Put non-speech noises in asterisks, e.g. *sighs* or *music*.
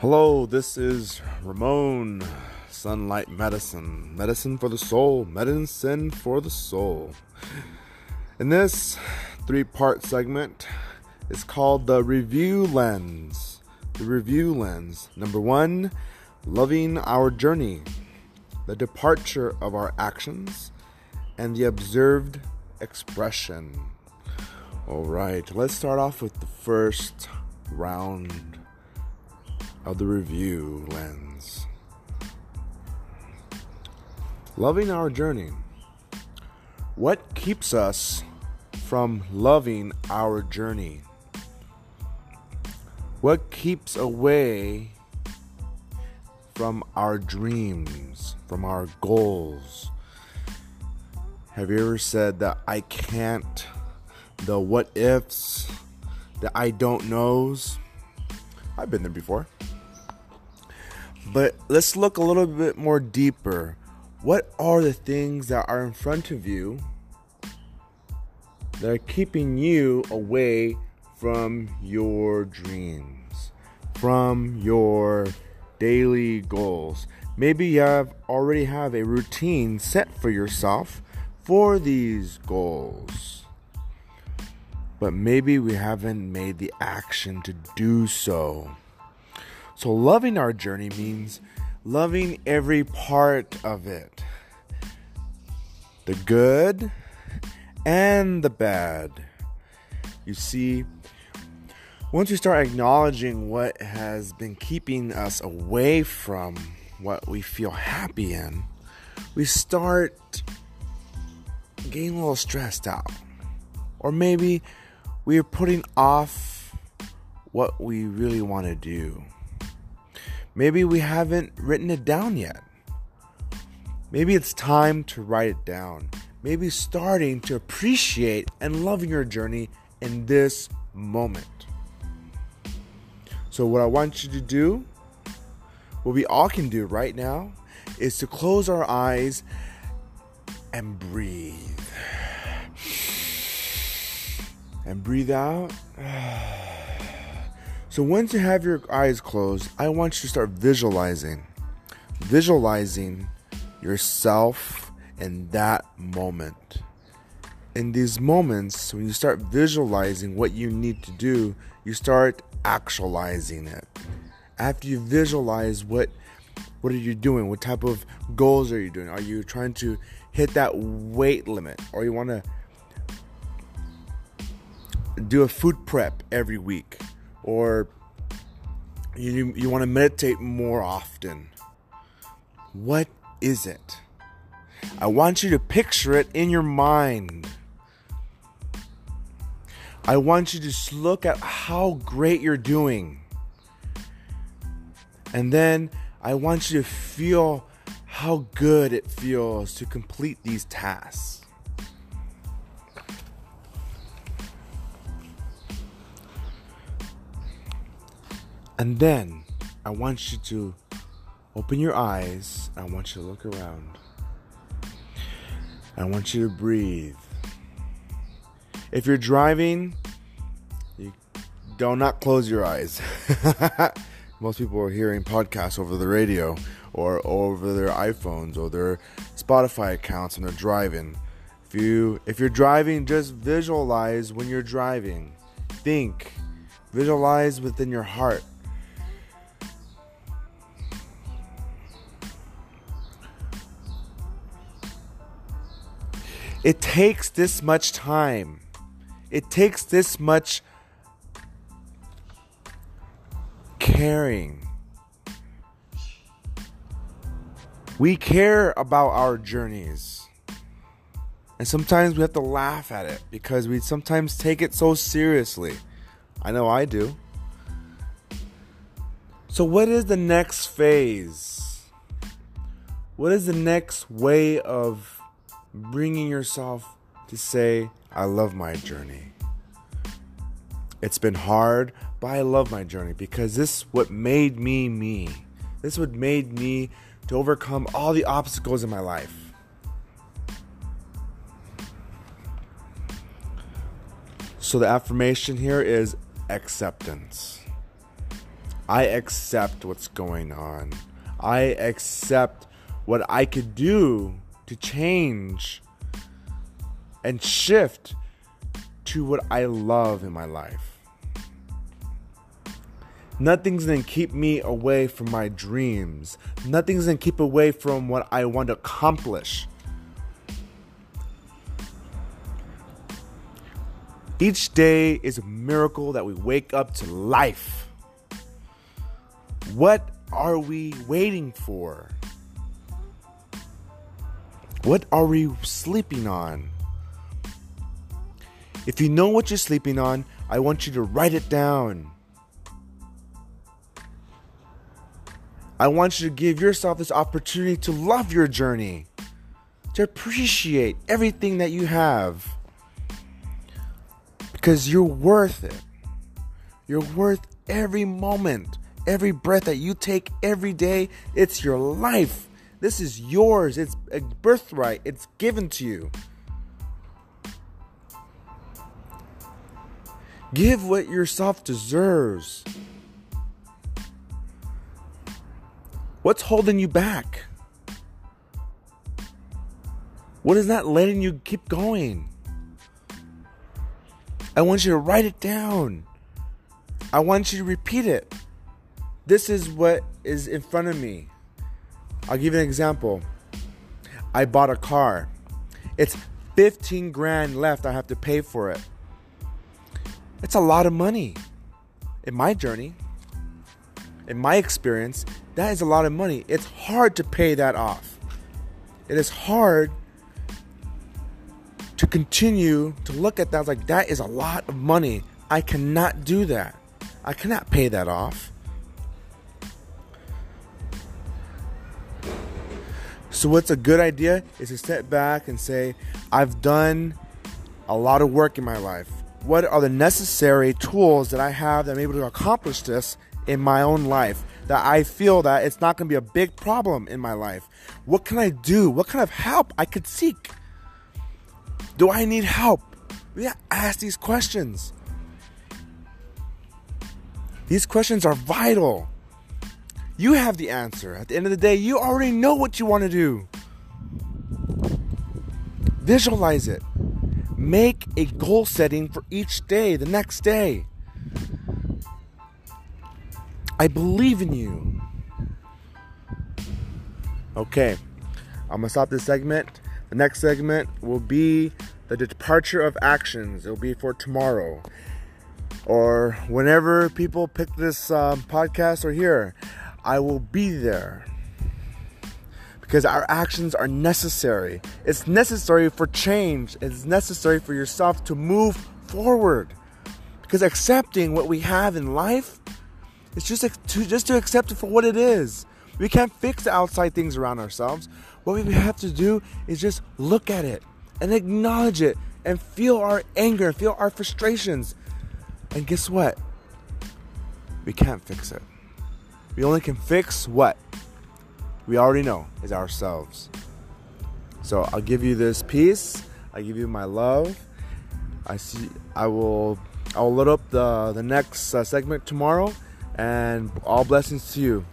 Hello, this is Ramon, Sunlight Medicine, medicine for the soul, medicine for the soul. In this three part segment, it's called the review lens. The review lens. Number one, loving our journey, the departure of our actions, and the observed expression. All right, let's start off with the first round of the review lens. Loving our journey. What keeps us from loving our journey? What keeps away from our dreams, from our goals? Have you ever said that I can't, the what ifs, the I don't knows? I've been there before. But let's look a little bit more deeper. What are the things that are in front of you that are keeping you away from your dreams, from your daily goals? Maybe you have already have a routine set for yourself for these goals. But maybe we haven't made the action to do so. So, loving our journey means loving every part of it the good and the bad. You see, once we start acknowledging what has been keeping us away from what we feel happy in, we start getting a little stressed out. Or maybe we are putting off what we really want to do. Maybe we haven't written it down yet. Maybe it's time to write it down. Maybe starting to appreciate and love your journey in this moment. So, what I want you to do, what we all can do right now, is to close our eyes and breathe. And breathe out. *sighs* So once you have your eyes closed, I want you to start visualizing. Visualizing yourself in that moment. In these moments, when you start visualizing what you need to do, you start actualizing it. After you visualize what what are you doing? What type of goals are you doing? Are you trying to hit that weight limit or you want to do a food prep every week? or you, you want to meditate more often. What is it? I want you to picture it in your mind. I want you to just look at how great you're doing. And then I want you to feel how good it feels to complete these tasks. And then I want you to open your eyes. I want you to look around. I want you to breathe. If you're driving, you do not close your eyes. *laughs* Most people are hearing podcasts over the radio or over their iPhones or their Spotify accounts when they're driving. If you if you're driving, just visualize when you're driving. Think. Visualize within your heart It takes this much time. It takes this much caring. We care about our journeys. And sometimes we have to laugh at it because we sometimes take it so seriously. I know I do. So, what is the next phase? What is the next way of bringing yourself to say, I love my journey. It's been hard, but I love my journey because this is what made me me. This is what made me to overcome all the obstacles in my life. So the affirmation here is acceptance. I accept what's going on. I accept what I could do to change and shift to what I love in my life. Nothing's gonna keep me away from my dreams. Nothing's gonna keep away from what I want to accomplish. Each day is a miracle that we wake up to life. What are we waiting for? What are we sleeping on? If you know what you're sleeping on, I want you to write it down. I want you to give yourself this opportunity to love your journey, to appreciate everything that you have. Because you're worth it. You're worth every moment, every breath that you take every day. It's your life. This is yours. It's a birthright. It's given to you. Give what yourself deserves. What's holding you back? What is not letting you keep going? I want you to write it down. I want you to repeat it. This is what is in front of me. I'll give you an example. I bought a car. It's 15 grand left I have to pay for it. It's a lot of money. In my journey, in my experience, that is a lot of money. It's hard to pay that off. It is hard to continue to look at that like that is a lot of money. I cannot do that. I cannot pay that off. So, what's a good idea is to step back and say, I've done a lot of work in my life what are the necessary tools that I have that I'm able to accomplish this in my own life that I feel that it's not going to be a big problem in my life. What can I do? What kind of help I could seek? Do I need help? We ask these questions. These questions are vital. You have the answer. At the end of the day, you already know what you want to do. Visualize it. Make a goal setting for each day, the next day. I believe in you. Okay, I'm gonna stop this segment. The next segment will be the departure of actions. It'll be for tomorrow or whenever people pick this um, podcast or here. I will be there because our actions are necessary. It's necessary for change, it's necessary for yourself to move forward. Because accepting what we have in life is just to, just to accept it for what it is. We can't fix the outside things around ourselves. What we have to do is just look at it and acknowledge it and feel our anger and feel our frustrations. And guess what? We can't fix it. We only can fix what? we already know is ourselves. So I'll give you this piece. I give you my love. I see. I will. I will load up the the next uh, segment tomorrow, and all blessings to you.